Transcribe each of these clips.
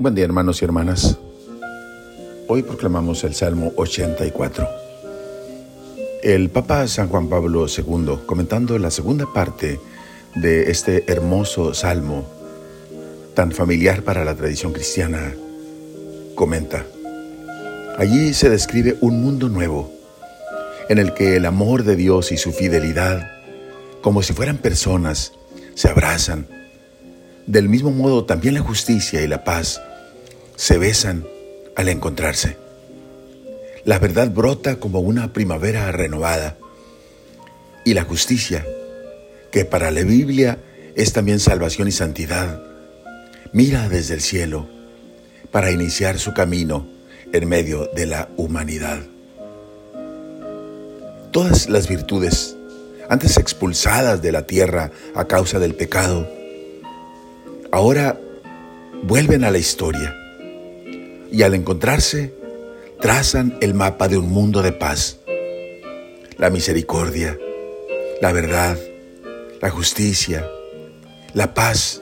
Buen día hermanos y hermanas. Hoy proclamamos el Salmo 84. El Papa San Juan Pablo II, comentando la segunda parte de este hermoso salmo, tan familiar para la tradición cristiana, comenta, allí se describe un mundo nuevo, en el que el amor de Dios y su fidelidad, como si fueran personas, se abrazan. Del mismo modo, también la justicia y la paz se besan al encontrarse. La verdad brota como una primavera renovada y la justicia, que para la Biblia es también salvación y santidad, mira desde el cielo para iniciar su camino en medio de la humanidad. Todas las virtudes, antes expulsadas de la tierra a causa del pecado, ahora vuelven a la historia y al encontrarse trazan el mapa de un mundo de paz. La misericordia, la verdad, la justicia, la paz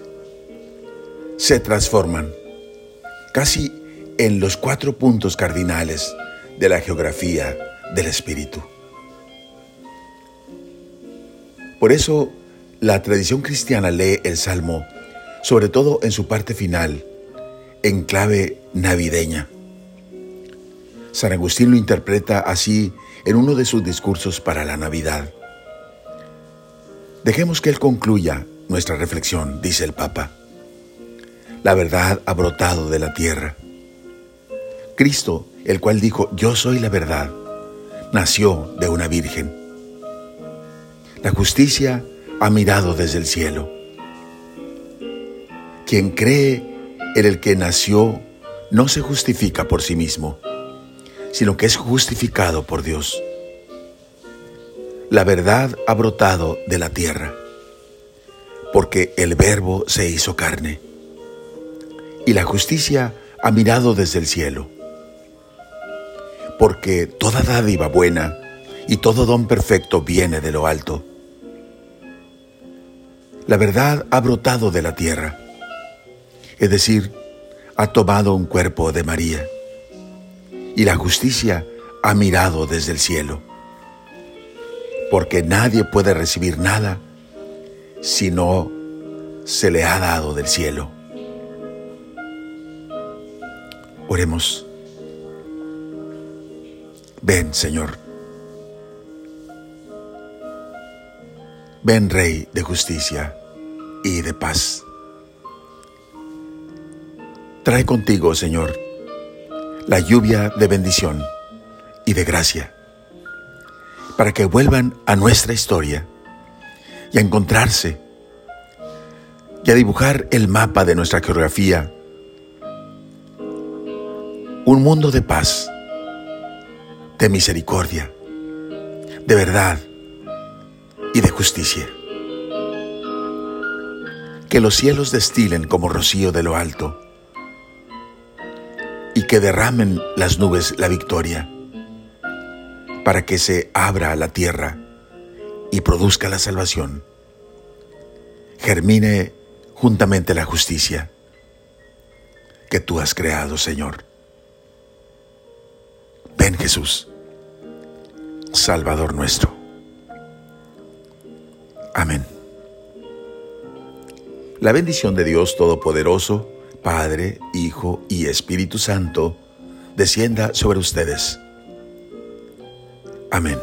se transforman casi en los cuatro puntos cardinales de la geografía del espíritu. Por eso la tradición cristiana lee el Salmo, sobre todo en su parte final, en clave navideña. San Agustín lo interpreta así en uno de sus discursos para la Navidad. Dejemos que él concluya nuestra reflexión, dice el Papa. La verdad ha brotado de la tierra. Cristo, el cual dijo, yo soy la verdad, nació de una virgen. La justicia ha mirado desde el cielo. Quien cree en el que nació no se justifica por sí mismo, sino que es justificado por Dios. La verdad ha brotado de la tierra, porque el verbo se hizo carne, y la justicia ha mirado desde el cielo, porque toda dádiva buena y todo don perfecto viene de lo alto. La verdad ha brotado de la tierra es decir, ha tomado un cuerpo de María, y la justicia ha mirado desde el cielo, porque nadie puede recibir nada si no se le ha dado del cielo. Oremos. Ven, Señor. Ven, Rey de justicia y de paz. Trae contigo, Señor, la lluvia de bendición y de gracia, para que vuelvan a nuestra historia y a encontrarse y a dibujar el mapa de nuestra geografía, un mundo de paz, de misericordia, de verdad y de justicia. Que los cielos destilen como rocío de lo alto que derramen las nubes la victoria, para que se abra la tierra y produzca la salvación, germine juntamente la justicia que tú has creado, Señor. Ven Jesús, Salvador nuestro. Amén. La bendición de Dios Todopoderoso, Padre, Hijo y Espíritu Santo, descienda sobre ustedes. Amén.